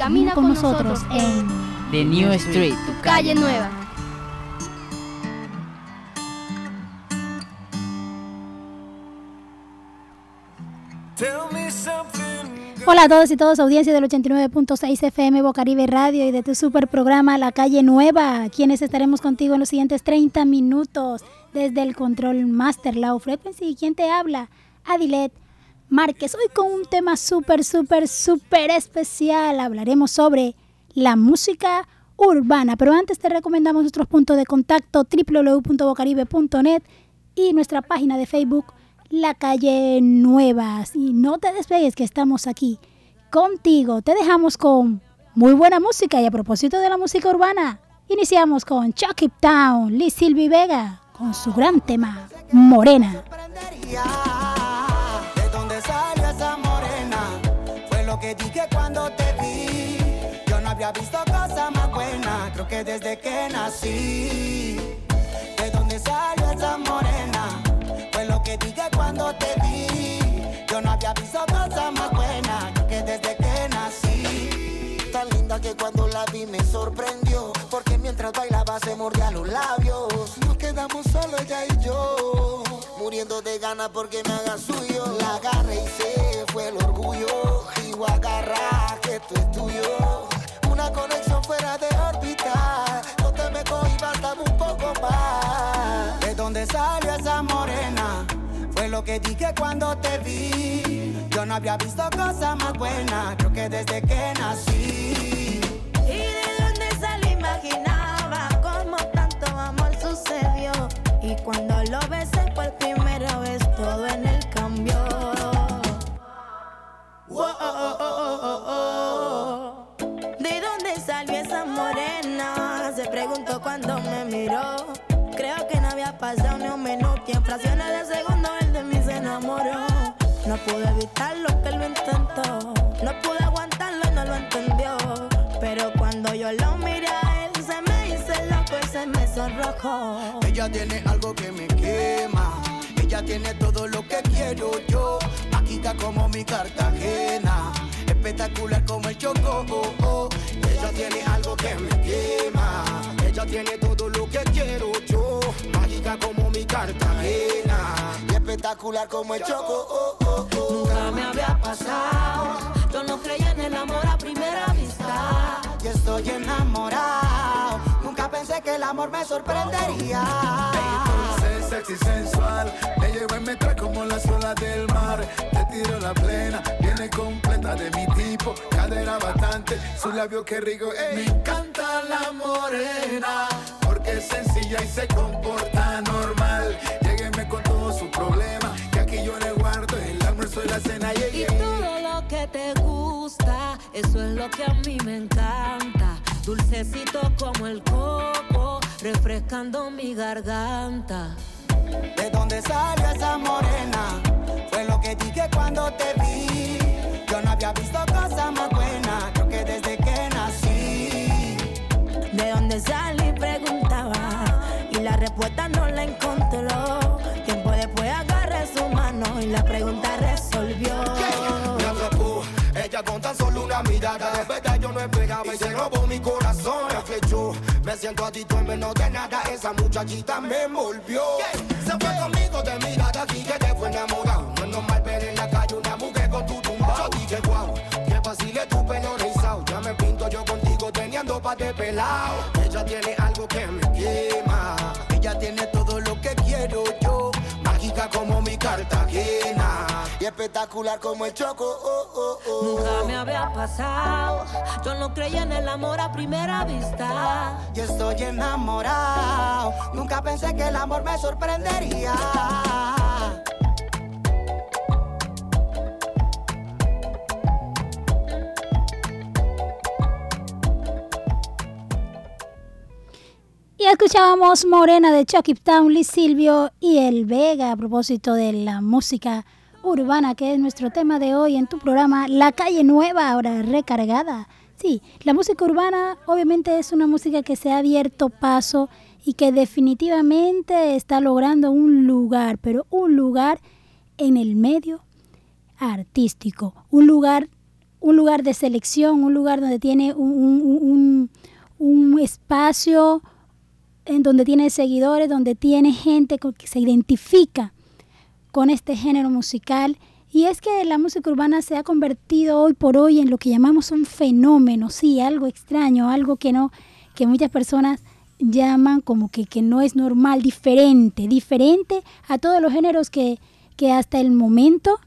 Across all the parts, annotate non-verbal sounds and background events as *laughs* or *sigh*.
camina con nosotros en The New Street, tu calle nueva. Hola a todos y todas, audiencia del 89.6 FM Bocaribe Radio y de tu super programa La Calle Nueva, quienes estaremos contigo en los siguientes 30 minutos desde el Control Master Low Frequency. ¿Quién te habla? Adilet Márquez. Hoy con un tema súper, súper, súper especial. Hablaremos sobre la música urbana. Pero antes te recomendamos nuestros puntos de contacto www.bocaribe.net y nuestra página de Facebook La Calle Nueva. Y no te despegues que estamos aquí contigo. Te dejamos con muy buena música y a propósito de la música urbana, iniciamos con Chuck It Town, Liz Silvi Vega con su gran tema Morena. Que dije cuando te vi. Yo no había visto cosa más buena, creo que desde que nací. ¿De dónde salió esa morena? Fue lo que dije cuando te vi. Yo no había visto cosa más buena, creo que desde que nací. Tan linda que cuando la vi me sorprendió. Porque mientras bailaba se mordía los labios. Nos quedamos solo ella y yo. Muriendo de ganas porque me haga suyo. La agarré y se fue el orgullo. Digo agarra que esto es tuyo. Una conexión fuera de órbita. No te me cohibas, dame un poco más. ¿De dónde salió esa morena? Fue lo que dije cuando te vi. Yo no había visto cosa más buena. Creo que desde que nací. Estoy enamorado. Nunca pensé que el amor me sorprendería. Dulce, sexy, sensual. Me llevo y me trae como las olas del mar. Te tiro la plena, viene completa de mi tipo. Cadera bastante, su labio que rico. ey. Me encanta la morena, porque es sencilla y se comporta normal. Llégueme con todos sus problemas, que aquí yo le guardo el almuerzo y la cena. Yeah, Y todo lo que te gusta, eso es lo que a mí me encanta. Dulcecito como el coco, refrescando mi garganta. ¿De dónde salió esa morena? Fue lo que dije cuando te vi. Yo no había visto cosa más buena, creo que desde que nací. De dónde salí preguntaba y la respuesta no la encontró. Se robó mi corazón. Que yo me siento adicto en menos de nada. Esa muchachita me envolvió. Se fue conmigo de mirada aquí que te fue enamorado. No es normal ver en la calle una mujer con tu tumba. Yo dije, wow, que vacile tu pelo rizado. Ya me pinto yo contigo teniendo pa' de pelado. Ella tiene algo que me quema. Ella tiene todo lo que quiero yo. Como mi Cartagena. Y espectacular como el Choco. oh, oh, oh. Nunca me había pasado. Yo no creía en el amor a primera vista. Yo estoy enamorado. Nunca pensé que el amor me sorprendería. Escuchábamos Morena de Chucky Town, Liz Silvio y El Vega a propósito de la música urbana, que es nuestro tema de hoy en tu programa La Calle Nueva, ahora recargada. Sí, la música urbana obviamente es una música que se ha abierto paso y que definitivamente está logrando un lugar, pero un lugar en el medio artístico, un lugar un lugar de selección, un lugar donde tiene un, un espacio en donde tiene seguidores, donde tiene gente que se identifica con este género musical. Y es que la música urbana se ha convertido hoy por hoy en lo que llamamos un fenómeno, sí, algo extraño, algo que no, que muchas personas llaman como que, que no es normal, diferente, diferente a todos los géneros que, que hasta el momento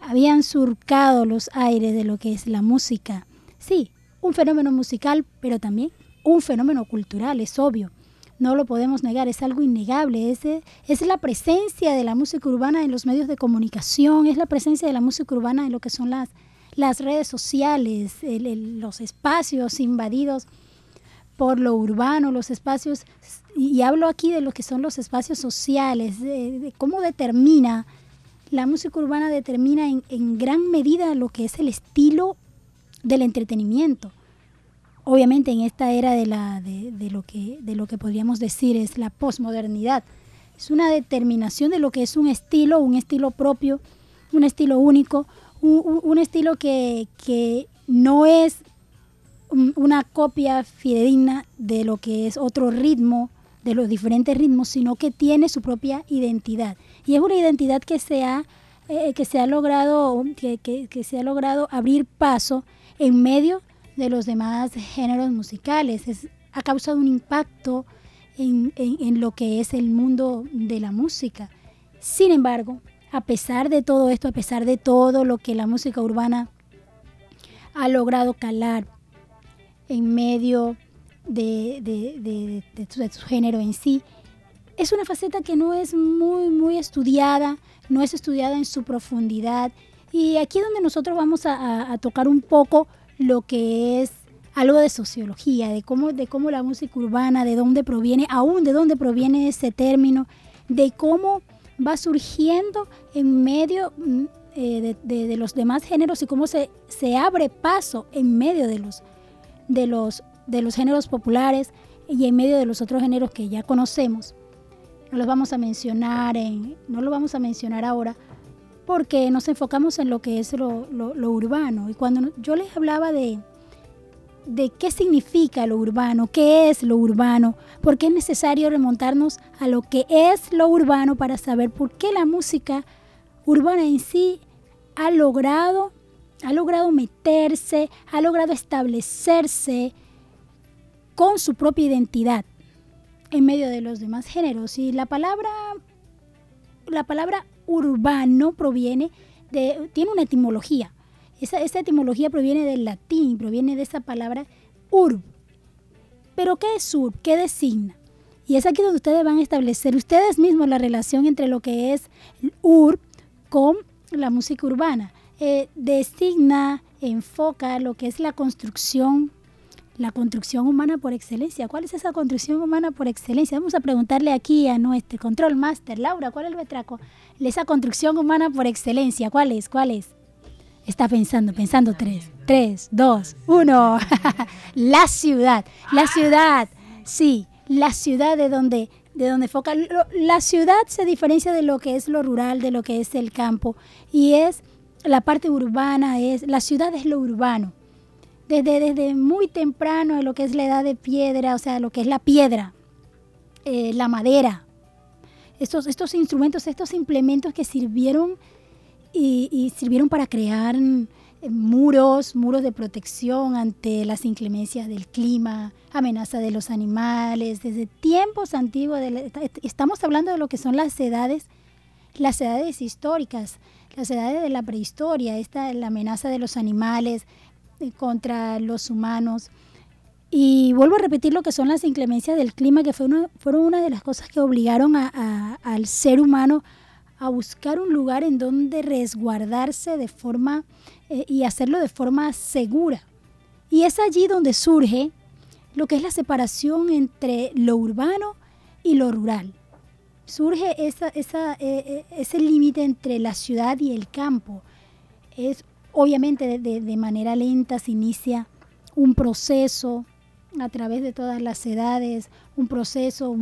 habían surcado los aires de lo que es la música. Sí, un fenómeno musical, pero también un fenómeno cultural, es obvio no lo podemos negar, es algo innegable, es, es la presencia de la música urbana en los medios de comunicación, es la presencia de la música urbana en lo que son las, las redes sociales, los espacios invadidos por lo urbano, los espacios, y, hablo aquí de lo que son los espacios sociales, de, cómo determina, la música urbana determina en, en gran medida lo que es el estilo del entretenimiento obviamente en esta era de, la, de, lo que, de lo que podríamos decir es la posmodernidad. Es una determinación de lo que es un estilo, un estilo propio, un estilo único, un, estilo que, no es una copia fidedigna de lo que es otro ritmo, de los diferentes ritmos, sino que tiene su propia identidad. Y es una identidad que se ha, eh, que se ha, logrado, que, que se ha logrado abrir paso en medio de los demás géneros musicales. Es, ha causado un impacto en, lo que es el mundo de la música. Sin embargo, a pesar de todo esto, a pesar de todo lo que la música urbana ha logrado calar en medio de, de, su género en sí, es una faceta que no es muy, muy estudiada, no es estudiada en su profundidad. Y aquí es donde nosotros vamos a tocar un poco lo que es algo de sociología, de cómo, de cómo la música urbana, de dónde proviene, aún de dónde proviene ese término, de cómo va surgiendo en medio mm, eh, de, los demás géneros y cómo se, se abre paso en medio de los, de, los, de los géneros populares y en medio de los otros géneros que ya conocemos. No los vamos a mencionar, en, no lo vamos a mencionar ahora, porque nos enfocamos en lo que es lo, urbano. Y cuando yo les hablaba de, de qué significa lo urbano, qué es lo urbano, por qué es necesario remontarnos a lo que es lo urbano para saber por qué la música urbana en sí ha logrado, ha logrado meterse, ha logrado establecerse con su propia identidad en medio de los demás géneros. Y la palabra, la palabra urbano proviene de, tiene una etimología. Esa, etimología proviene del latín, proviene de esa palabra urb. Pero ¿qué es urb? ¿Qué designa? Y es aquí donde ustedes van a establecer ustedes mismos la relación entre lo que es urb con la música urbana. Eh, designa, enfoca lo que es la construcción la construcción humana por excelencia. ¿Cuál es esa construcción humana por excelencia? Vamos a preguntarle aquí a nuestro control master, Laura, ¿cuál es nuestra, esa construcción humana por excelencia? ¿Cuál es? ¿Cuál es? Está pensando, pensando tres, tres, dos, uno. *laughs* la ciudad, la ciudad, sí, la ciudad de donde, de donde foca. La ciudad se diferencia de lo que es lo rural, de lo que es el campo, y es la parte urbana, es la ciudad es lo urbano desde, desde muy temprano en lo que es la edad de piedra, o sea, lo que es la piedra, eh, la madera, estos, estos instrumentos, estos implementos que sirvieron y, sirvieron para crear eh, muros, muros de protección ante las inclemencias del clima, amenaza de los animales, desde tiempos antiguos, estamos hablando de lo que son las edades, las edades históricas, las edades de la prehistoria, esta, la amenaza de los animales, contra los humanos. Y vuelvo a repetir lo que son las inclemencias del clima, que fueron una de las cosas que obligaron al ser humano a buscar un lugar en donde resguardarse de forma eh, y hacerlo de forma segura. Y es allí donde surge lo que es la separación entre lo urbano y lo rural. Surge esa, esa, eh, eh, ese límite entre la ciudad y el campo. Es Obviamente de, manera lenta se inicia un proceso a través de todas las edades, un proceso,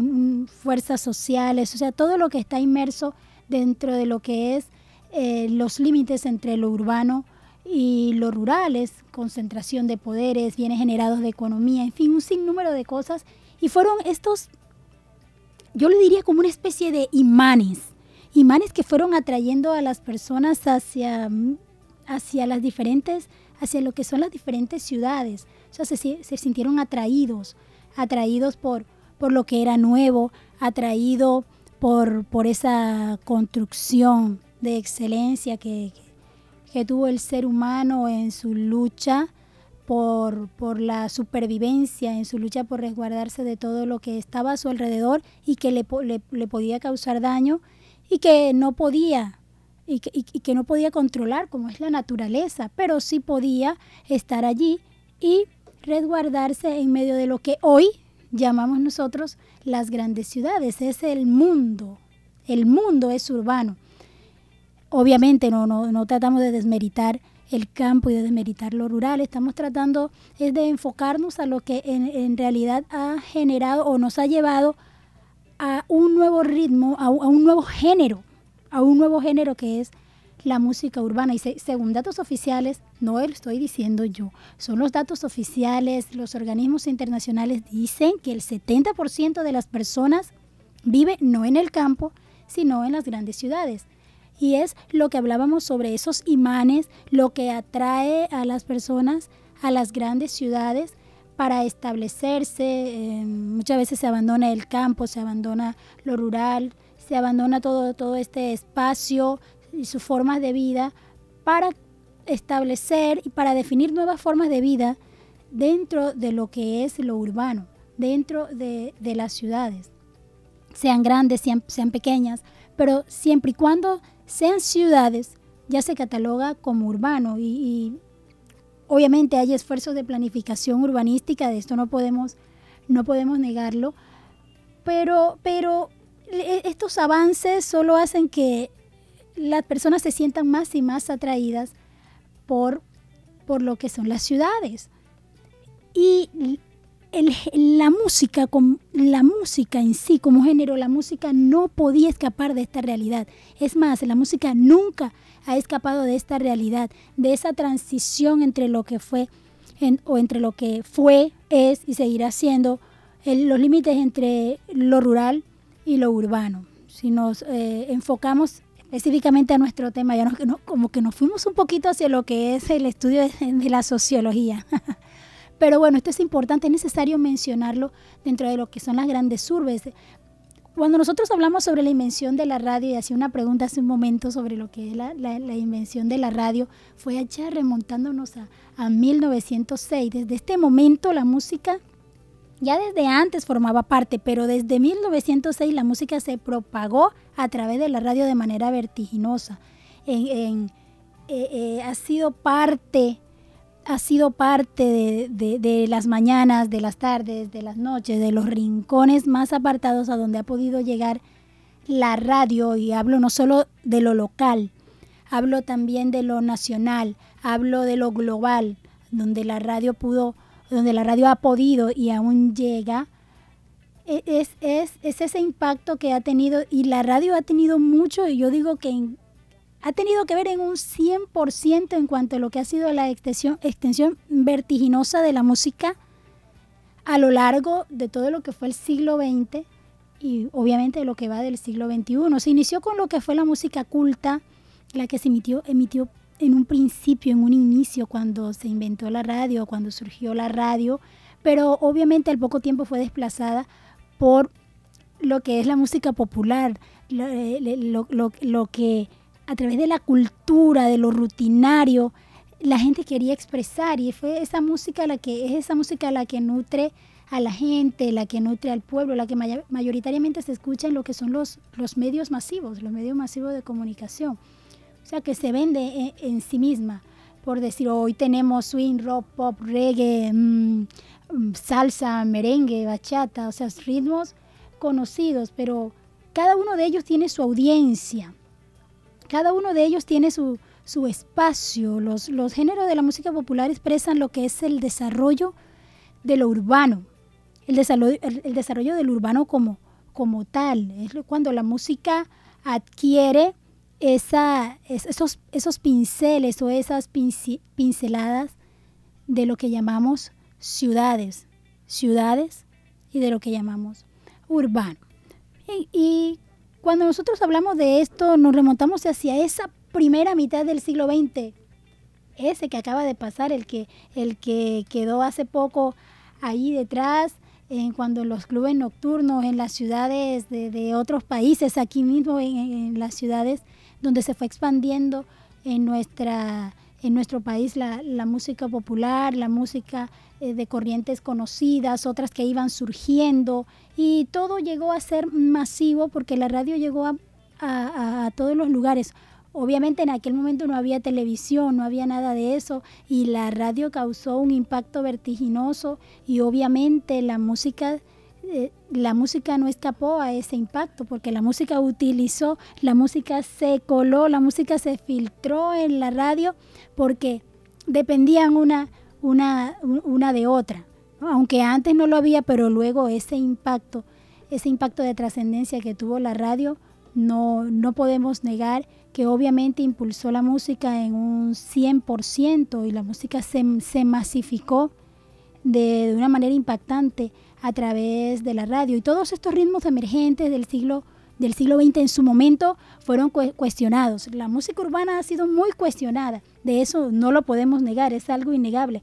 fuerzas sociales, o sea, todo lo que está inmerso dentro de lo que es eh, los límites entre lo urbano y lo rural es concentración de poderes, bienes generados de economía, en fin, un sinnúmero de cosas. Y fueron estos, yo le diría como una especie de imanes, imanes que fueron atrayendo a las personas hacia, hacia las diferentes, hacia lo que son las diferentes ciudades. O sea, se, se sintieron atraídos, atraídos por, por lo que era nuevo, atraído por, por esa construcción de excelencia que, que tuvo el ser humano en su lucha por, por, la supervivencia, en su lucha por resguardarse de todo lo que estaba a su alrededor y que le, le, podía causar daño y que no podía y que, no podía controlar como es la naturaleza, pero sí podía estar allí y resguardarse en medio de lo que hoy llamamos nosotros las grandes ciudades. Es el mundo, el mundo es urbano. Obviamente no, no, no tratamos de desmeritar el campo y de desmeritar lo rural, estamos tratando es de enfocarnos a lo que en, realidad ha generado o nos ha llevado a un nuevo ritmo, a, un nuevo género, a un nuevo género que es la música urbana. Y se, según datos oficiales, no lo estoy diciendo yo, son los datos oficiales, los organismos internacionales dicen que el 70% de las personas vive no en el campo, sino en las grandes ciudades. Y es lo que hablábamos sobre esos imanes, lo que atrae a las personas a las grandes ciudades para establecerse. Eh, muchas veces se abandona el campo, se abandona lo rural, se abandona todo, todo este espacio y sus formas de vida para establecer y para definir nuevas formas de vida dentro de lo que es lo urbano, dentro de, de las ciudades, sean grandes, sean, sean pequeñas, pero siempre y cuando sean ciudades, ya se cataloga como urbano. Y, y, obviamente hay esfuerzos de planificación urbanística, de esto no podemos, no podemos negarlo, pero, pero estos avances solo hacen que las personas se sientan más y más atraídas por, por lo que son las ciudades. Y la música, la música en sí como género, la música no podía escapar de esta realidad. Es más, la música nunca ha escapado de esta realidad, de esa transición entre lo que fue en, o entre lo que fue, es y seguirá siendo los límites entre lo rural y lo urbano. Si nos eh, enfocamos específicamente a nuestro tema, ya no, como que nos fuimos un poquito hacia lo que es el estudio de, de la sociología. *laughs* Pero bueno, esto es importante, es necesario mencionarlo dentro de lo que son las grandes urbes. Cuando nosotros hablamos sobre la invención de la radio, y hacía una pregunta hace un momento sobre lo que es la, la, la invención de la radio, fue allá remontándonos a, a 1906. Desde este momento la música ya desde antes formaba parte, pero desde 1906 la música se propagó a través de la radio de manera vertiginosa. Eh, eh, ha sido parte ha sido parte de, de, las mañanas, de las tardes, de las noches, de los rincones más apartados a donde ha podido llegar la radio y hablo no solo de lo local, hablo también de lo nacional, hablo de lo global, donde la radio pudo, donde la radio ha podido y aún llega, e, es, es, es ese impacto que ha tenido y la radio ha tenido mucho y yo digo que ha tenido que ver en un 100% en cuanto a lo que ha sido la extensión, extensión vertiginosa de la música a lo largo de todo lo que fue el siglo XX y obviamente lo que va del siglo XXI. Se inició con lo que fue la música culta, la que se emitió, emitió en un principio, en un inicio, cuando se inventó la radio, cuando surgió la radio, pero obviamente al poco tiempo fue desplazada por lo que es la música popular, lo, eh, lo, lo, lo que a través de la cultura, de lo rutinario, la gente quería expresar y fue esa música la que es esa música la que nutre a la gente, la que nutre al pueblo, la que mayoritariamente se escucha en lo que son los, los medios masivos, los medios masivos de comunicación. O sea, que se vende en, en sí misma. Por decir, hoy tenemos swing, rock, pop, reggae, mmm, salsa, merengue, bachata, o sea, ritmos conocidos, pero cada uno de ellos tiene su audiencia. Cada uno de ellos tiene su, su espacio. Los, los géneros de la música popular expresan lo que es el desarrollo de lo urbano, el desarrollo, el, el desarrollo del urbano como, como tal. Es cuando la música adquiere esa, esos, esos pinceles o esas pinceladas de lo que llamamos ciudades, ciudades y de lo que llamamos urbano. Y, cuando nosotros hablamos de esto, nos remontamos hacia esa primera mitad del siglo XX, ese que acaba de pasar, el que, el que quedó hace poco ahí detrás, en cuando los clubes nocturnos en las ciudades de, otros países, aquí mismo en, las ciudades donde se fue expandiendo en, nuestra, en nuestro país la, música popular, la música eh, de corrientes conocidas, otras que iban surgiendo y todo llegó a ser masivo porque la radio llegó a todos los lugares. Obviamente en aquel momento no había televisión, no había nada de eso y la radio causó un impacto vertiginoso y obviamente la música eh, la música no escapó a ese impacto porque la música utilizó, la música se coló, la música se filtró en la radio porque dependían una, una, una de otra. Aunque antes no lo había, pero luego ese impacto, ese impacto de trascendencia que tuvo la radio, no, no podemos negar que obviamente impulsó la música en un 100% y la música se, se masificó de, una manera impactante a través de la radio. Y todos estos ritmos emergentes del siglo, del siglo XX en su momento fueron cuestionados. La música urbana ha sido muy cuestionada, de eso no lo podemos negar, es algo innegable.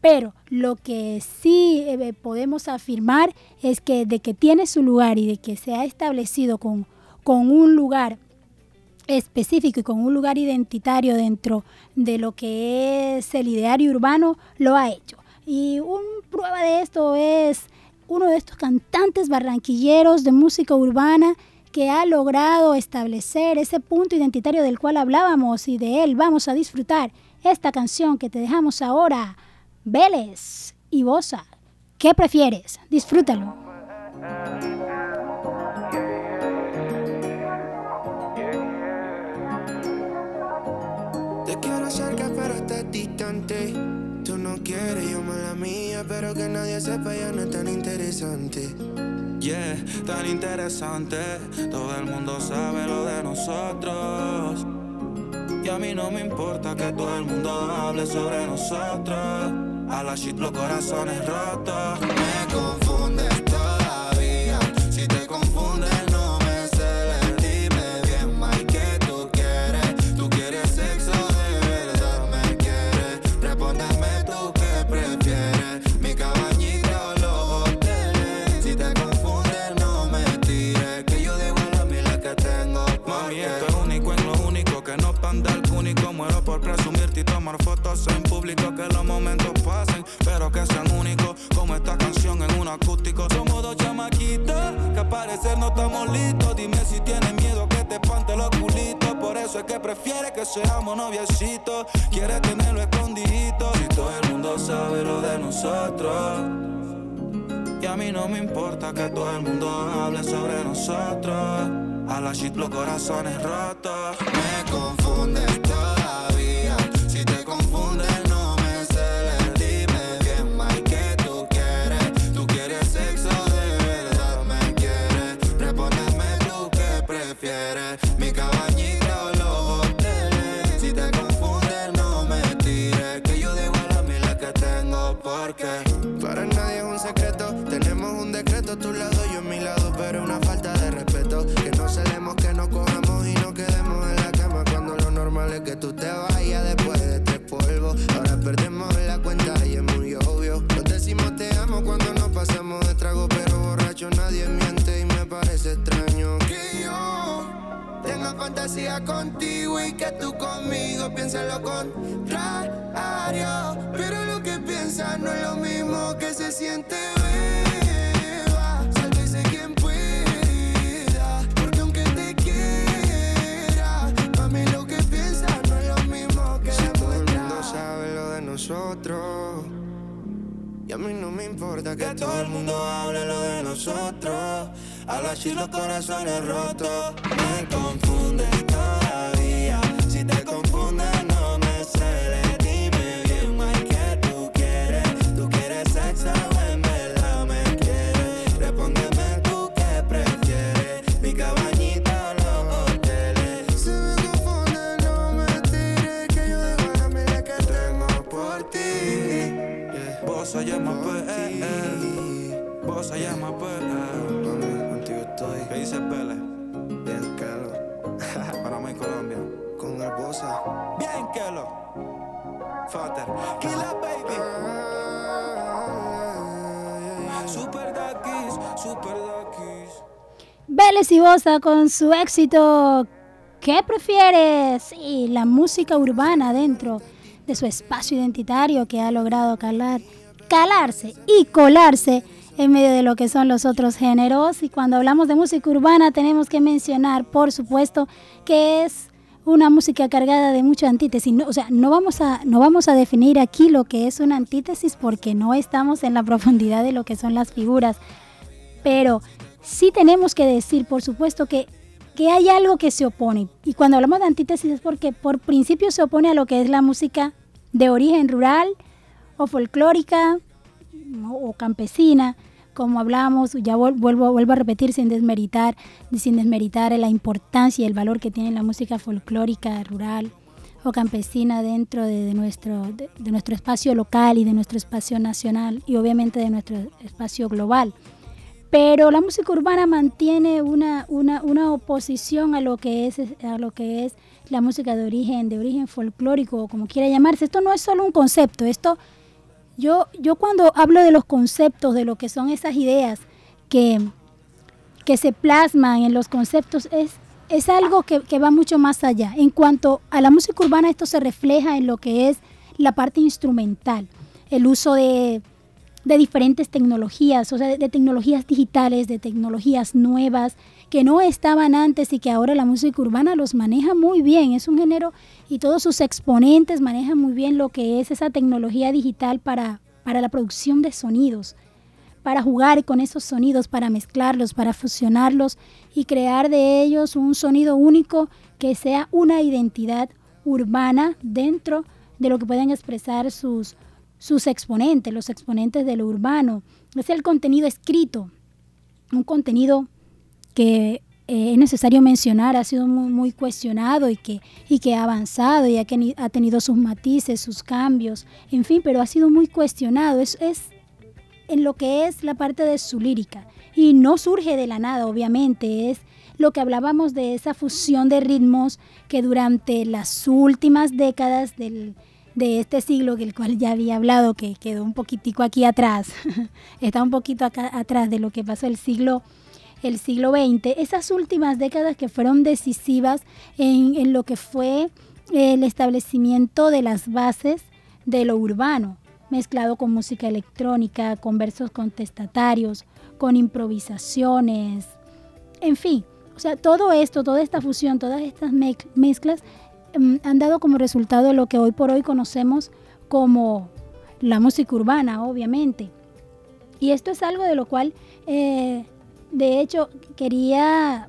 Pero lo que sí eh, podemos afirmar es que de que tiene su lugar y de que se ha establecido con, con un lugar específico y con un lugar identitario dentro de lo que es el ideario urbano, lo ha hecho. Y una prueba de esto es uno de estos cantantes barranquilleros de música urbana que ha logrado establecer ese punto identitario del cual hablábamos y de él vamos a disfrutar esta canción que te dejamos ahora, Vélez y Bosa. ¿Qué prefieres? Disfrútalo. No quieres, yo la mía, pero que nadie sepa ya no es tan interesante. Yeah, tan interesante. Todo el mundo sabe lo de nosotros. Y a mí no me importa que todo el mundo hable sobre nosotros. A la shit los corazones rotos. Me no estamos listos. Dime si tienes miedo que te espante los culitos. Por eso es que prefiere que seamos noviecitos. Quiere tenerlo escondidito. Si todo el mundo sabe lo de nosotros. Y a mí no me importa que todo el mundo hable sobre nosotros. A la shit los corazones rotos. Me confunde y que tú conmigo pienses lo contrario. Pero lo que piensas no es lo mismo que se siente, beba. Sálvese quien pueda. Porque aunque te quiera, mí lo que piensas no es lo mismo que si todo el mundo sabe lo de nosotros. Y a mí no me importa que, todo el mundo hable lo de nosotros. A la los corazones rotos me confunden. Estoy. ¿Qué dice Pele? Bien, Kelo. *laughs* Para y Colombia. Con el bossa. Bien, Kelo. Fater. Killa, baby. Super Dakis, Super Dakis. Vélez y Bosa con su éxito. ¿Qué prefieres? Sí, la música urbana dentro de su espacio identitario que ha logrado calar, calarse y colarse en medio de lo que son los otros géneros. Y cuando hablamos de música urbana tenemos que mencionar, por supuesto, que es una música cargada de mucha antítesis. No, o sea, no vamos, a, no vamos a definir aquí lo que es una antítesis porque no estamos en la profundidad de lo que son las figuras. Pero sí tenemos que decir, por supuesto, que, que hay algo que se opone. Y cuando hablamos de antítesis es porque por principio se opone a lo que es la música de origen rural o folclórica o campesina como hablamos, ya vuelvo, vuelvo a repetir sin desmeritar, sin desmeritar la importancia y el valor que tiene la música folclórica rural o campesina dentro de, nuestro, de, nuestro espacio local y de nuestro espacio nacional y obviamente de nuestro espacio global. Pero la música urbana mantiene una, una, una oposición a lo, que es, a lo que es la música de origen, de origen folclórico o como quiera llamarse. Esto no es solo un concepto, esto yo, yo cuando hablo de los conceptos, de lo que son esas ideas que, que se plasman en los conceptos, es, es algo que, va mucho más allá. En cuanto a la música urbana, esto se refleja en lo que es la parte instrumental, el uso de, diferentes tecnologías, o sea, de, tecnologías digitales, de tecnologías nuevas que no estaban antes y que ahora la música urbana los maneja muy bien. Es un género y todos sus exponentes manejan muy bien lo que es esa tecnología digital para, para la producción de sonidos, para jugar con esos sonidos, para mezclarlos, para fusionarlos y crear de ellos un sonido único que sea una identidad urbana dentro de lo que pueden expresar sus, sus exponentes, los exponentes de lo urbano. Es el contenido escrito, un contenido que eh, es necesario mencionar, ha sido muy, cuestionado y que, y que ha avanzado y ha, ha, tenido sus matices, sus cambios, en fin, pero ha sido muy cuestionado. Es, es en lo que es la parte de su lírica. Y no surge de la nada, obviamente, es lo que hablábamos de esa fusión de ritmos que durante las últimas décadas del, de este siglo, que el cual ya había hablado, que quedó un poquitico aquí atrás, *laughs* está un poquito acá atrás de lo que pasó el siglo el siglo XX, esas últimas décadas que fueron decisivas en, lo que fue el establecimiento de las bases de lo urbano, mezclado con música electrónica, con versos contestatarios, con improvisaciones, en fin, o sea, todo esto, toda esta fusión, todas estas mezclas mm, han dado como resultado lo que hoy por hoy conocemos como la música urbana, obviamente. Y esto es algo de lo cual eh, de hecho, quería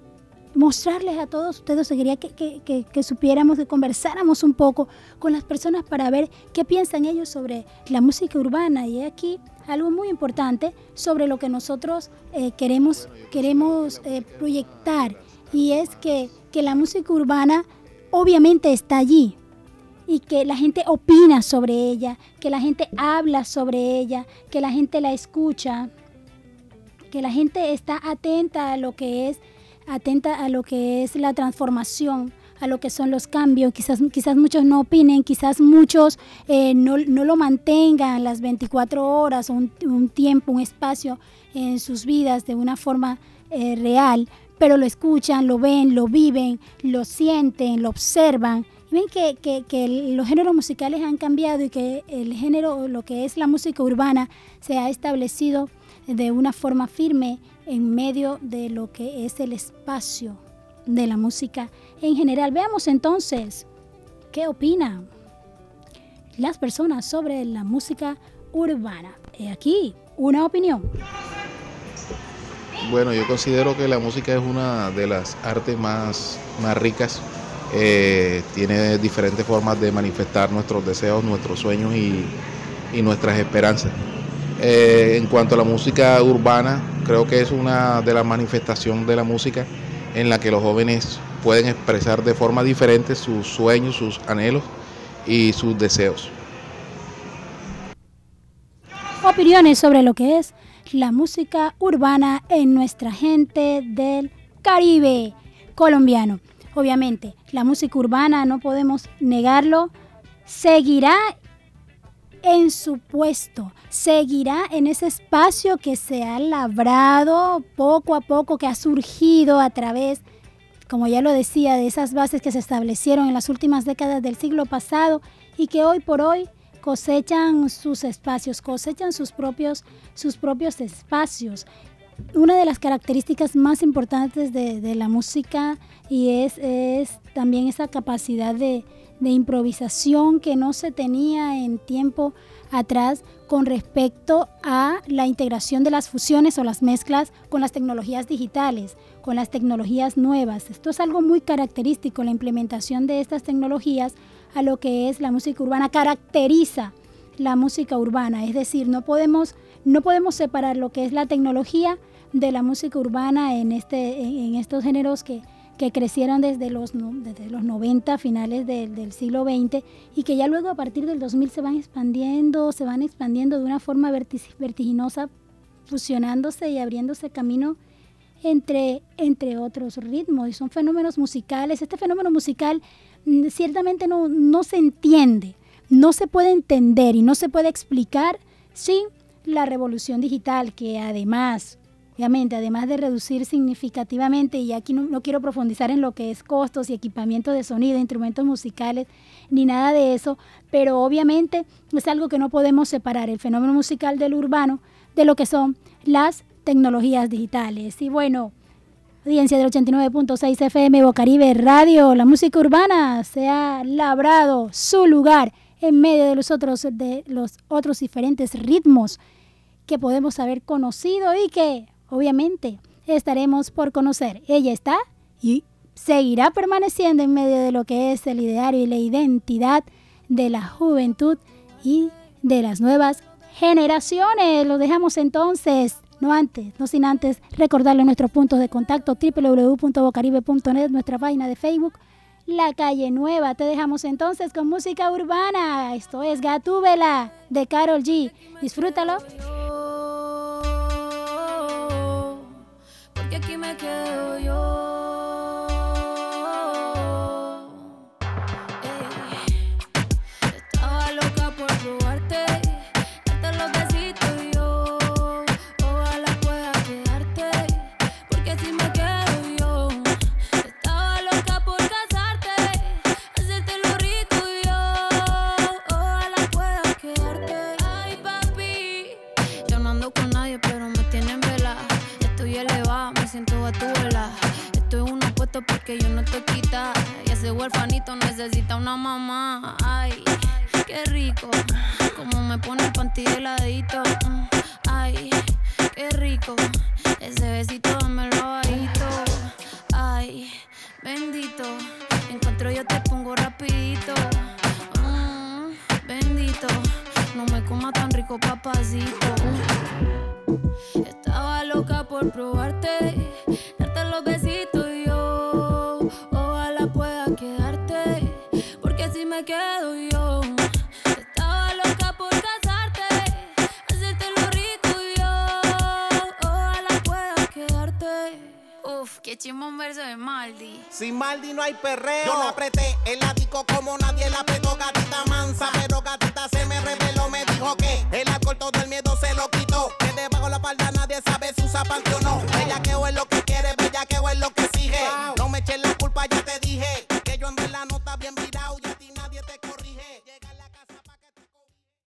mostrarles a todos ustedes, quería que, supiéramos, que conversáramos un poco con las personas para ver qué piensan ellos sobre la música urbana. Y aquí algo muy importante sobre lo que nosotros eh, queremos, queremos eh, proyectar. Y es que, que la música urbana obviamente está allí, y que la gente opina sobre ella, que la gente habla sobre ella, que la gente la escucha, que la gente está atenta a lo que es, atenta a lo que es la transformación, a lo que son los cambios. Quizás, quizás muchos no opinen, quizás muchos eh, no, lo mantengan las 24 horas o un, tiempo, un espacio en sus vidas de una forma eh, real, pero lo escuchan, lo ven, lo viven, lo sienten, lo observan. ven que, que, que, los géneros musicales han cambiado y que el género, lo que es la música urbana, se ha establecido de una forma firme en medio de lo que es el espacio de la música en general. Veamos entonces qué opinan las personas sobre la música urbana. He aquí una opinión. Bueno, yo considero que la música es una de las artes más, más ricas. Eh, tiene diferentes formas de manifestar nuestros deseos, nuestros sueños y, y nuestras esperanzas. Eh, en cuanto a la música urbana, creo que es una de las manifestaciones de la música en la que los jóvenes pueden expresar de forma diferente sus sueños, sus anhelos y sus deseos. opiniones sobre lo que es la música urbana en nuestra gente del Caribe colombiano. Obviamente, la música urbana, no podemos negarlo, seguirá en su puesto, seguirá en ese espacio que se ha labrado poco a poco, que ha surgido a través, como ya lo decía, de esas bases que se establecieron en las últimas décadas del siglo pasado y que hoy por hoy cosechan sus espacios, cosechan sus propios, sus propios espacios. Una de las características más importantes de, la música y es, es también esa capacidad de, de improvisación que no se tenía en tiempo atrás con respecto a la integración de las fusiones o las mezclas con las tecnologías digitales, con las tecnologías nuevas. Esto es algo muy característico, la implementación de estas tecnologías a lo que es la música urbana, caracteriza la música urbana, es decir, no podemos, no podemos separar lo que es la tecnología de la música urbana en, este, en estos géneros que, que crecieron desde los, desde los 90, finales del, siglo XX, y que ya luego a partir del 2000 se van expandiendo, se van expandiendo de una forma vertiginosa, fusionándose y abriéndose camino entre, entre otros ritmos. Y son fenómenos musicales. Este fenómeno musical mm, ciertamente no, no se entiende, no se puede entender y no se puede explicar sin la revolución digital, que además Obviamente, además de reducir significativamente, y aquí no, quiero profundizar en lo que es costos y equipamiento de sonido, instrumentos musicales, ni nada de eso, pero obviamente es algo que no podemos separar el fenómeno musical del urbano de lo que son las tecnologías digitales. Y bueno, audiencia del 89.6 FM Bocaribe Radio, la música urbana se ha labrado su lugar en medio de los otros, de los otros diferentes ritmos que podemos haber conocido y que obviamente estaremos por conocer. Ella está y seguirá permaneciendo en medio de lo que es el ideario y la identidad de la juventud y de las nuevas generaciones. Lo dejamos entonces, no antes, no sin antes recordarle nuestros puntos de contacto www.bocaribe.net, nuestra página de Facebook, La Calle Nueva. Te dejamos entonces con música urbana. Esto es Gatúbela de Carol G. Disfrútalo. Estaba loca por probarte, darte los besitos y yo. Ojalá pueda quedarte, porque así me quedo yo. Estaba loca por casarte, hacerte lo rico y yo. Ojalá pueda quedarte. Uf, qué chimón verso de Maldi. Sin Maldi no hay perreo. Yo la apreté, el ático como nadie la apretó,